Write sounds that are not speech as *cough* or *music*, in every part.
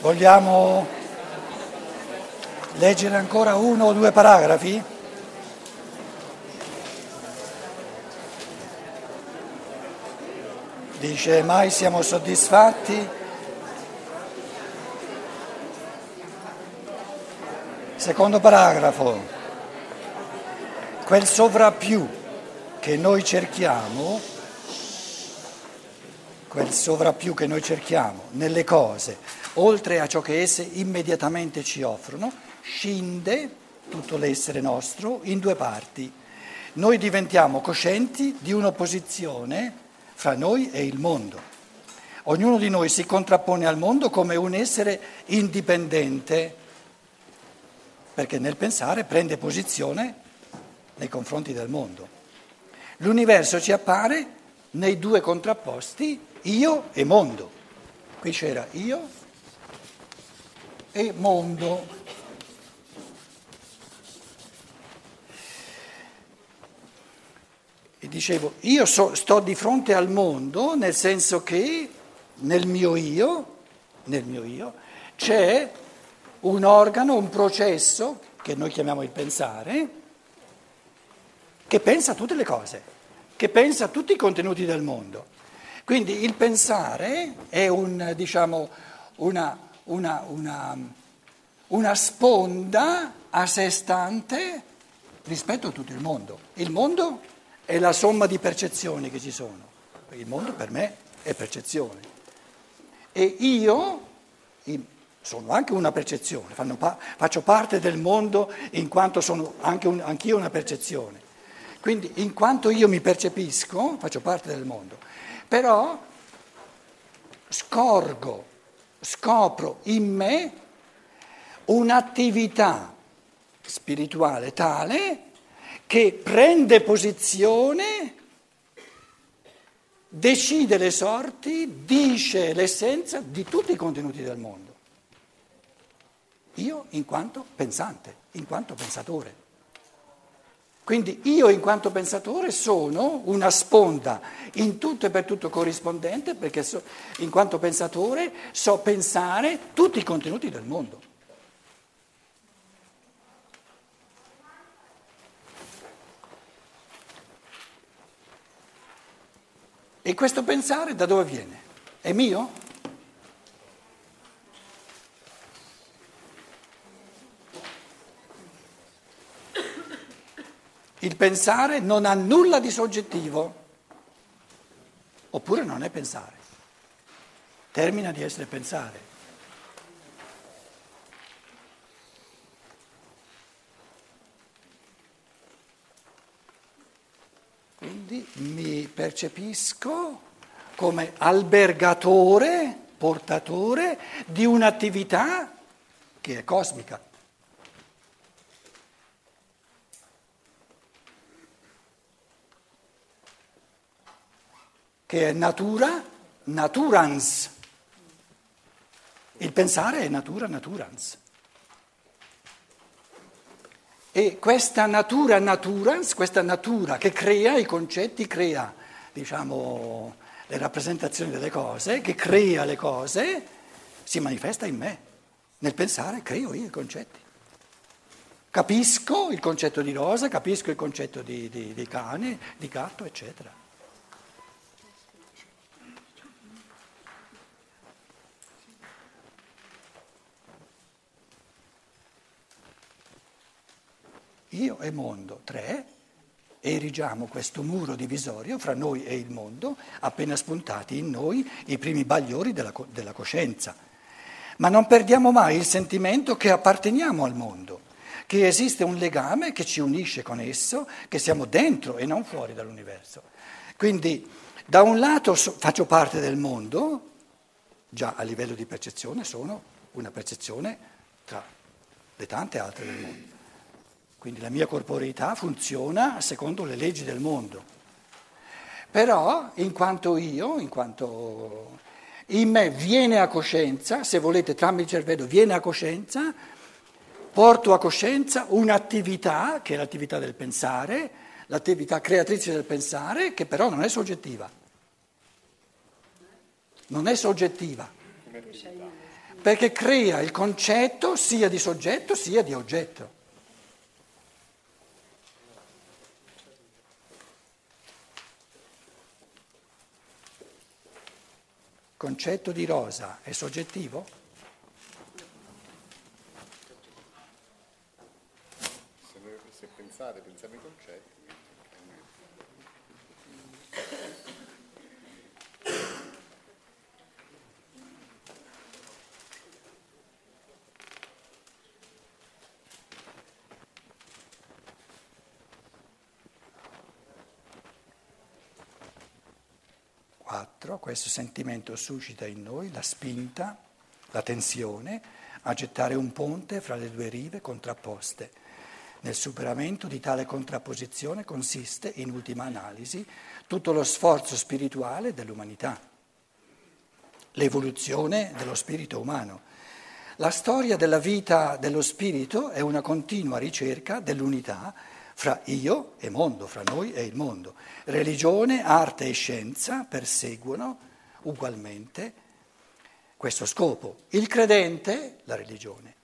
Vogliamo leggere ancora uno o due paragrafi? Dice mai siamo soddisfatti? Secondo paragrafo, quel sovrappiù che noi cerchiamo, quel sovrappiù che noi cerchiamo nelle cose, oltre a ciò che esse immediatamente ci offrono, scinde tutto l'essere nostro in due parti. Noi diventiamo coscienti di un'opposizione fra noi e il mondo. Ognuno di noi si contrappone al mondo come un essere indipendente, perché nel pensare prende posizione nei confronti del mondo. L'universo ci appare nei due contrapposti io e mondo. Qui c'era io e mondo. E dicevo, io so, sto di fronte al mondo nel senso che nel mio io, nel mio io c'è un organo, un processo che noi chiamiamo il pensare, che pensa a tutte le cose, che pensa a tutti i contenuti del mondo. Quindi il pensare è un, diciamo, una, una, una, una sponda a sé stante rispetto a tutto il mondo. Il mondo è la somma di percezioni che ci sono. Il mondo per me è percezione. E io sono anche una percezione, faccio parte del mondo in quanto sono anche un, anch'io una percezione. Quindi in quanto io mi percepisco, faccio parte del mondo però scorgo, scopro in me un'attività spirituale tale che prende posizione, decide le sorti, dice l'essenza di tutti i contenuti del mondo. Io in quanto pensante, in quanto pensatore. Quindi io in quanto pensatore sono una sponda in tutto e per tutto corrispondente perché so, in quanto pensatore so pensare tutti i contenuti del mondo. E questo pensare da dove viene? È mio? Il pensare non ha nulla di soggettivo, oppure non è pensare, termina di essere pensare. Quindi mi percepisco come albergatore, portatore di un'attività che è cosmica. Che è natura, naturans. Il pensare è natura, naturans. E questa natura, naturans, questa natura che crea i concetti, crea, diciamo, le rappresentazioni delle cose, che crea le cose, si manifesta in me. Nel pensare creo io i concetti. Capisco il concetto di rosa, capisco il concetto di, di, di cane, di gatto, eccetera. Io e mondo, tre, erigiamo questo muro divisorio fra noi e il mondo, appena spuntati in noi i primi bagliori della, della coscienza. Ma non perdiamo mai il sentimento che apparteniamo al mondo, che esiste un legame che ci unisce con esso, che siamo dentro e non fuori dall'universo. Quindi da un lato faccio parte del mondo, già a livello di percezione sono una percezione tra le tante altre del mondo. Quindi la mia corporeità funziona secondo le leggi del mondo. Però in quanto io, in quanto in me viene a coscienza, se volete tramite il cervello viene a coscienza, porto a coscienza un'attività che è l'attività del pensare, l'attività creatrice del pensare, che però non è soggettiva. Non è soggettiva. perché crea il concetto sia di soggetto sia di oggetto. Concetto di rosa è soggettivo? Se, noi, se pensate, questo sentimento suscita in noi la spinta, la tensione a gettare un ponte fra le due rive contrapposte. Nel superamento di tale contrapposizione consiste, in ultima analisi, tutto lo sforzo spirituale dell'umanità, l'evoluzione dello spirito umano. La storia della vita dello spirito è una continua ricerca dell'unità fra io e mondo, fra noi e il mondo. Religione, arte e scienza perseguono ugualmente questo scopo. Il credente, la religione,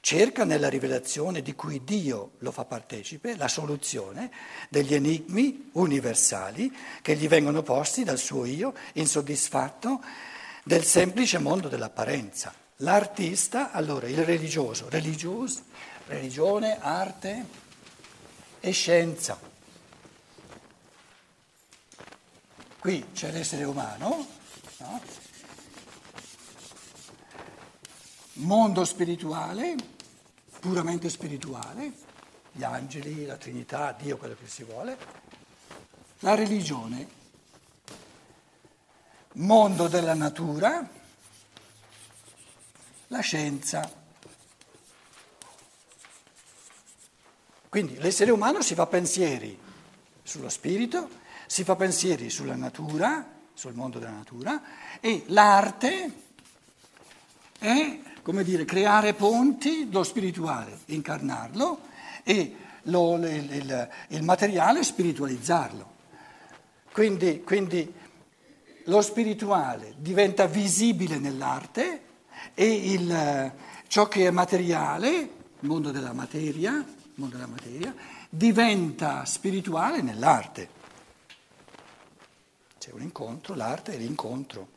cerca nella rivelazione di cui Dio lo fa partecipe la soluzione degli enigmi universali che gli vengono posti dal suo io insoddisfatto del semplice mondo dell'apparenza. L'artista, allora il religioso, religioso religione, arte, e scienza. Qui c'è l'essere umano, no? mondo spirituale, puramente spirituale, gli angeli, la Trinità, Dio, quello che si vuole, la religione, mondo della natura, la scienza. Quindi l'essere umano si fa pensieri sullo spirito, si fa pensieri sulla natura, sul mondo della natura e l'arte è, come dire, creare ponti, lo spirituale, incarnarlo e lo, il, il, il, materiale spiritualizzarlo. Quindi, quindi lo spirituale diventa visibile nell'arte e il, ciò che è materiale, il mondo della materia, mondo della materia, diventa spirituale nell'arte. C'è un incontro, l'arte è l'incontro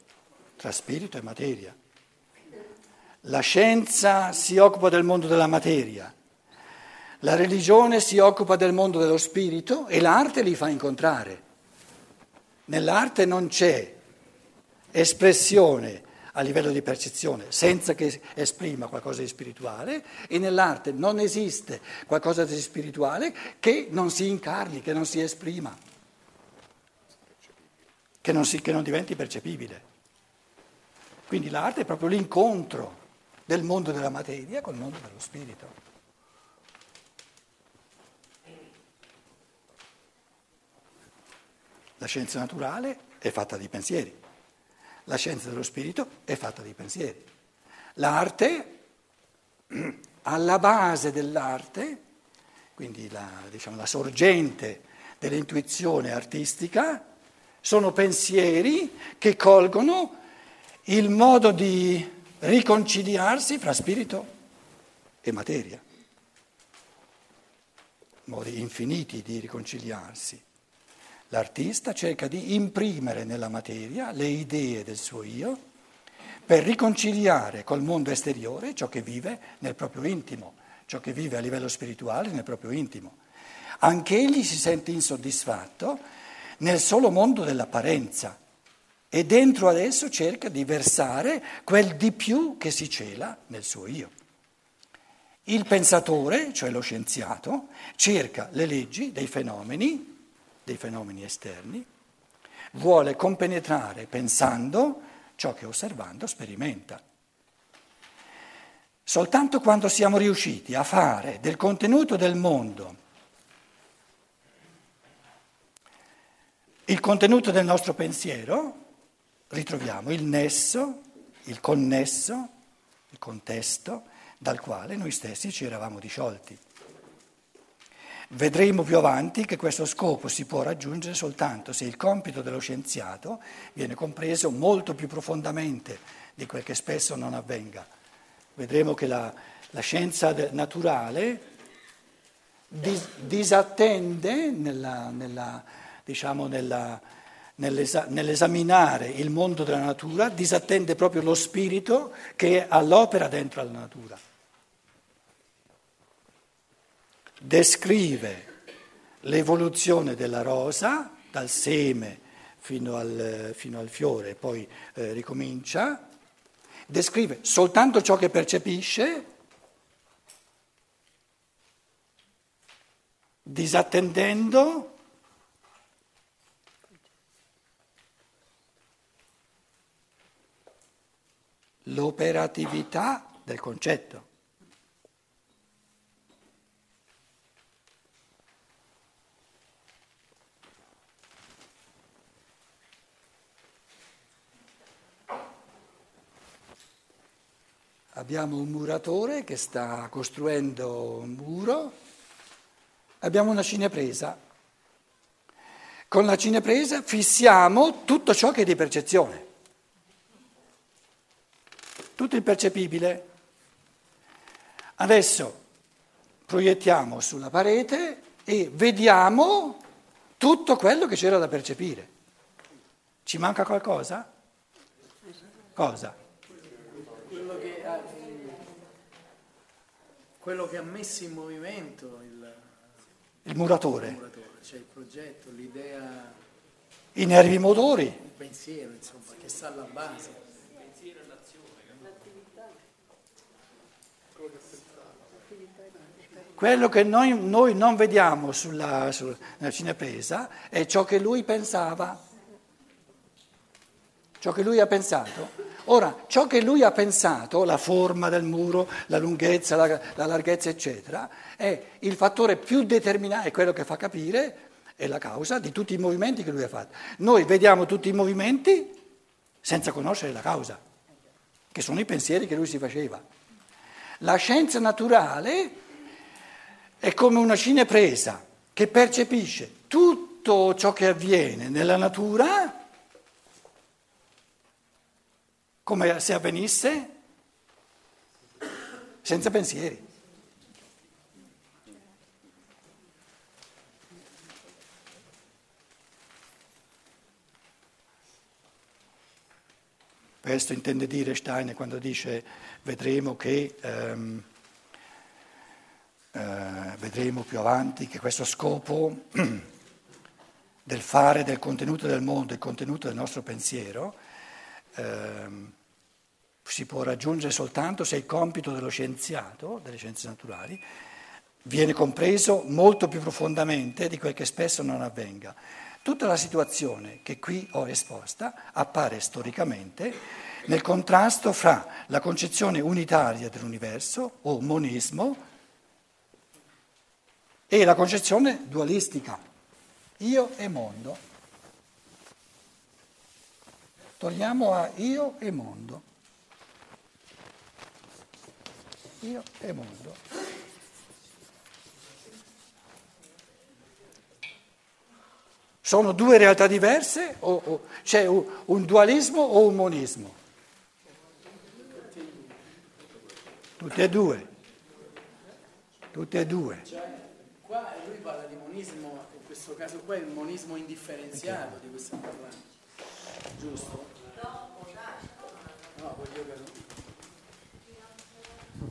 tra spirito e materia. La scienza si occupa del mondo della materia, la religione si occupa del mondo dello spirito e l'arte li fa incontrare. Nell'arte non c'è espressione a livello di percezione, senza che esprima qualcosa di spirituale, e nell'arte non esiste qualcosa di spirituale che non si incarni, che non si esprima, che non, si, che non diventi percepibile. Quindi l'arte è proprio l'incontro del mondo della materia col mondo dello spirito. La scienza naturale è fatta di pensieri. La scienza dello spirito è fatta di pensieri. L'arte, *clears throat* alla base dell'arte, quindi la, diciamo, la sorgente dell'intuizione artistica, sono pensieri che colgono il modo di riconciliarsi fra spirito e materia, modi infiniti di riconciliarsi. L'artista cerca di imprimere nella materia le idee del suo io per riconciliare col mondo esteriore ciò che vive nel proprio intimo, ciò che vive a livello spirituale nel proprio intimo. Anche egli si sente insoddisfatto nel solo mondo dell'apparenza e dentro adesso cerca di versare quel di più che si cela nel suo io. Il pensatore, cioè lo scienziato, cerca le leggi dei fenomeni dei fenomeni esterni, vuole compenetrare pensando ciò che osservando sperimenta. Soltanto quando siamo riusciti a fare del contenuto del mondo il contenuto del nostro pensiero, ritroviamo il nesso, il connesso, il contesto dal quale noi stessi ci eravamo disciolti. Vedremo più avanti che questo scopo si può raggiungere soltanto se il compito dello scienziato viene compreso molto più profondamente di quel che spesso non avvenga. Vedremo che la, la scienza naturale dis, disattende nella, nella, diciamo nella, nell'esa, nell'esaminare il mondo della natura, disattende proprio lo spirito che è all'opera dentro alla natura. Descrive l'evoluzione della rosa dal seme fino al, fino al fiore, poi eh, ricomincia, descrive soltanto ciò che percepisce, disattendendo l'operatività del concetto. Abbiamo un muratore che sta costruendo un muro, abbiamo una cinepresa. Con la cinepresa fissiamo tutto ciò che è di percezione, tutto il percepibile. Adesso proiettiamo sulla parete e vediamo tutto quello che c'era da percepire. Ci manca qualcosa? Cosa? Quello che ha messo in movimento il, il muratore. il muratore, cioè il progetto, l'idea, i nervi motori, il pensiero, insomma, che sta alla base. Quello che noi, noi non vediamo sulla, sulla cinepresa è ciò che lui pensava, ciò che lui ha pensato. Ora, ciò che lui ha pensato, la forma del muro, la lunghezza, la, la larghezza, eccetera, è il fattore più determinante, è quello che fa capire, è la causa di tutti i movimenti che lui ha fatto. Noi vediamo tutti i movimenti senza conoscere la causa, che sono i pensieri che lui si faceva. La scienza naturale è come una cinepresa che percepisce tutto ciò che avviene nella natura come se avvenisse senza pensieri. Questo intende dire Steiner quando dice vedremo che ehm, eh, vedremo più avanti che questo scopo del fare del contenuto del mondo, il contenuto del nostro pensiero, ehm, si può raggiungere soltanto se il compito dello scienziato, delle scienze naturali, viene compreso molto più profondamente di quel che spesso non avvenga. Tutta la situazione che qui ho esposta appare storicamente nel contrasto fra la concezione unitaria dell'universo, o monismo, e la concezione dualistica, io e mondo. Torniamo a io e mondo. Io e mondo. Sono due realtà diverse o, o c'è un, un dualismo o un monismo? Tutte e due. Tutte e due. Cioè, qua lui parla di monismo, in questo caso qua è il monismo indifferenziato di cui stiamo parlando. Giusto? No, voglio che...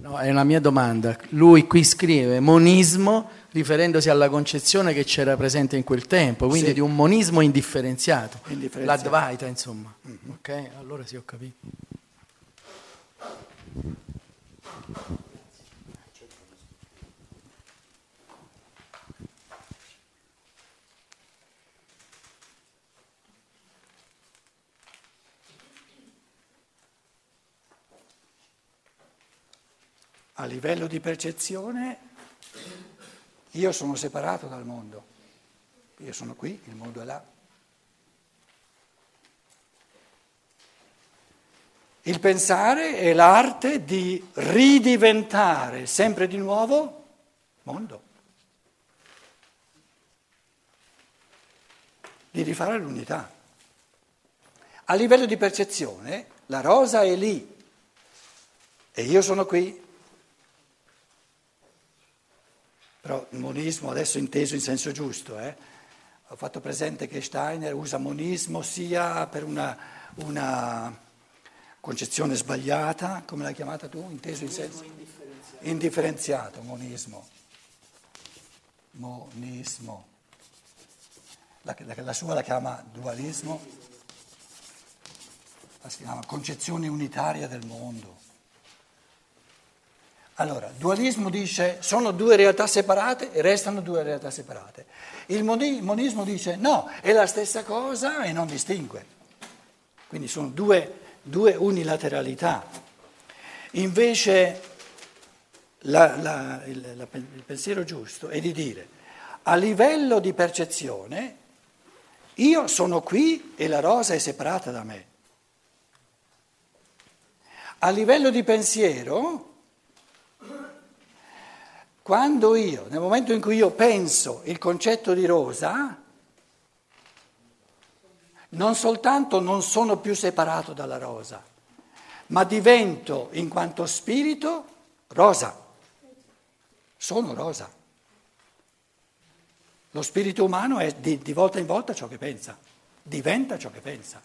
No, è una mia domanda. Lui qui scrive monismo riferendosi alla concezione che c'era presente in quel tempo, quindi Sì. di un monismo indifferenziato. Indifferenziato. L'Advaita, insomma. Ok, allora sì, ho capito. A livello di percezione io sono separato dal mondo, io sono qui, il mondo è là. Il pensare è l'arte di ridiventare sempre di nuovo mondo, di rifare l'unità. A livello di percezione la rosa è lì e io sono qui. Però il monismo adesso inteso in senso giusto, eh? ho fatto presente che Steiner usa monismo sia per una, una concezione sbagliata, come l'hai chiamata tu, inteso in senso indifferenziato. indifferenziato, monismo. Monismo. La, la, la sua la chiama dualismo, la si chiama concezione unitaria del mondo. Allora, dualismo dice sono due realtà separate e restano due realtà separate. Il monismo dice no, è la stessa cosa e non distingue. Quindi sono due, due unilateralità. Invece la, la, il, la, il pensiero giusto è di dire a livello di percezione io sono qui e la rosa è separata da me. A livello di pensiero quando io, nel momento in cui io penso il concetto di rosa, non soltanto non sono più separato dalla rosa, ma divento in quanto spirito rosa. Sono rosa. Lo spirito umano è di, di volta in volta ciò che pensa, diventa ciò che pensa.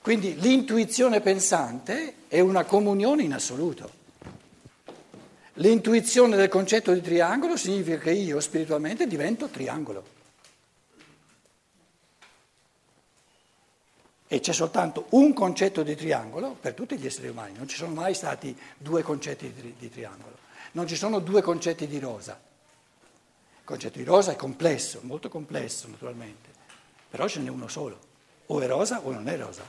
Quindi l'intuizione pensante è una comunione in assoluto. L'intuizione del concetto di triangolo significa che io spiritualmente divento triangolo. E c'è soltanto un concetto di triangolo per tutti gli esseri umani, non ci sono mai stati due concetti di, di triangolo, non ci sono due concetti di rosa. Il concetto di rosa è complesso, molto complesso naturalmente, però ce n'è uno solo, o è rosa o non è rosa.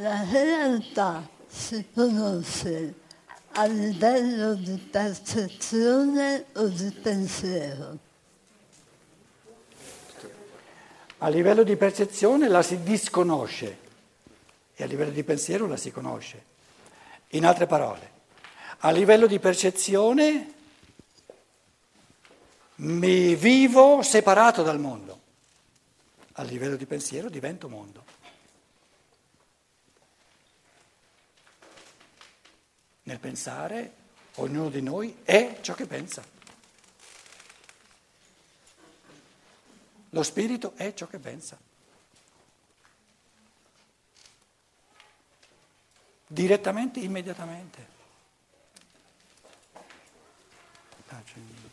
La realtà si conosce a livello di percezione o di pensiero. A livello di percezione la si disconosce e a livello di pensiero la si conosce. In altre parole, a livello di percezione mi vivo separato dal mondo, a livello di pensiero divento mondo. Nel pensare, ognuno di noi è ciò che pensa. Lo spirito è ciò che pensa. Direttamente, immediatamente. Pace.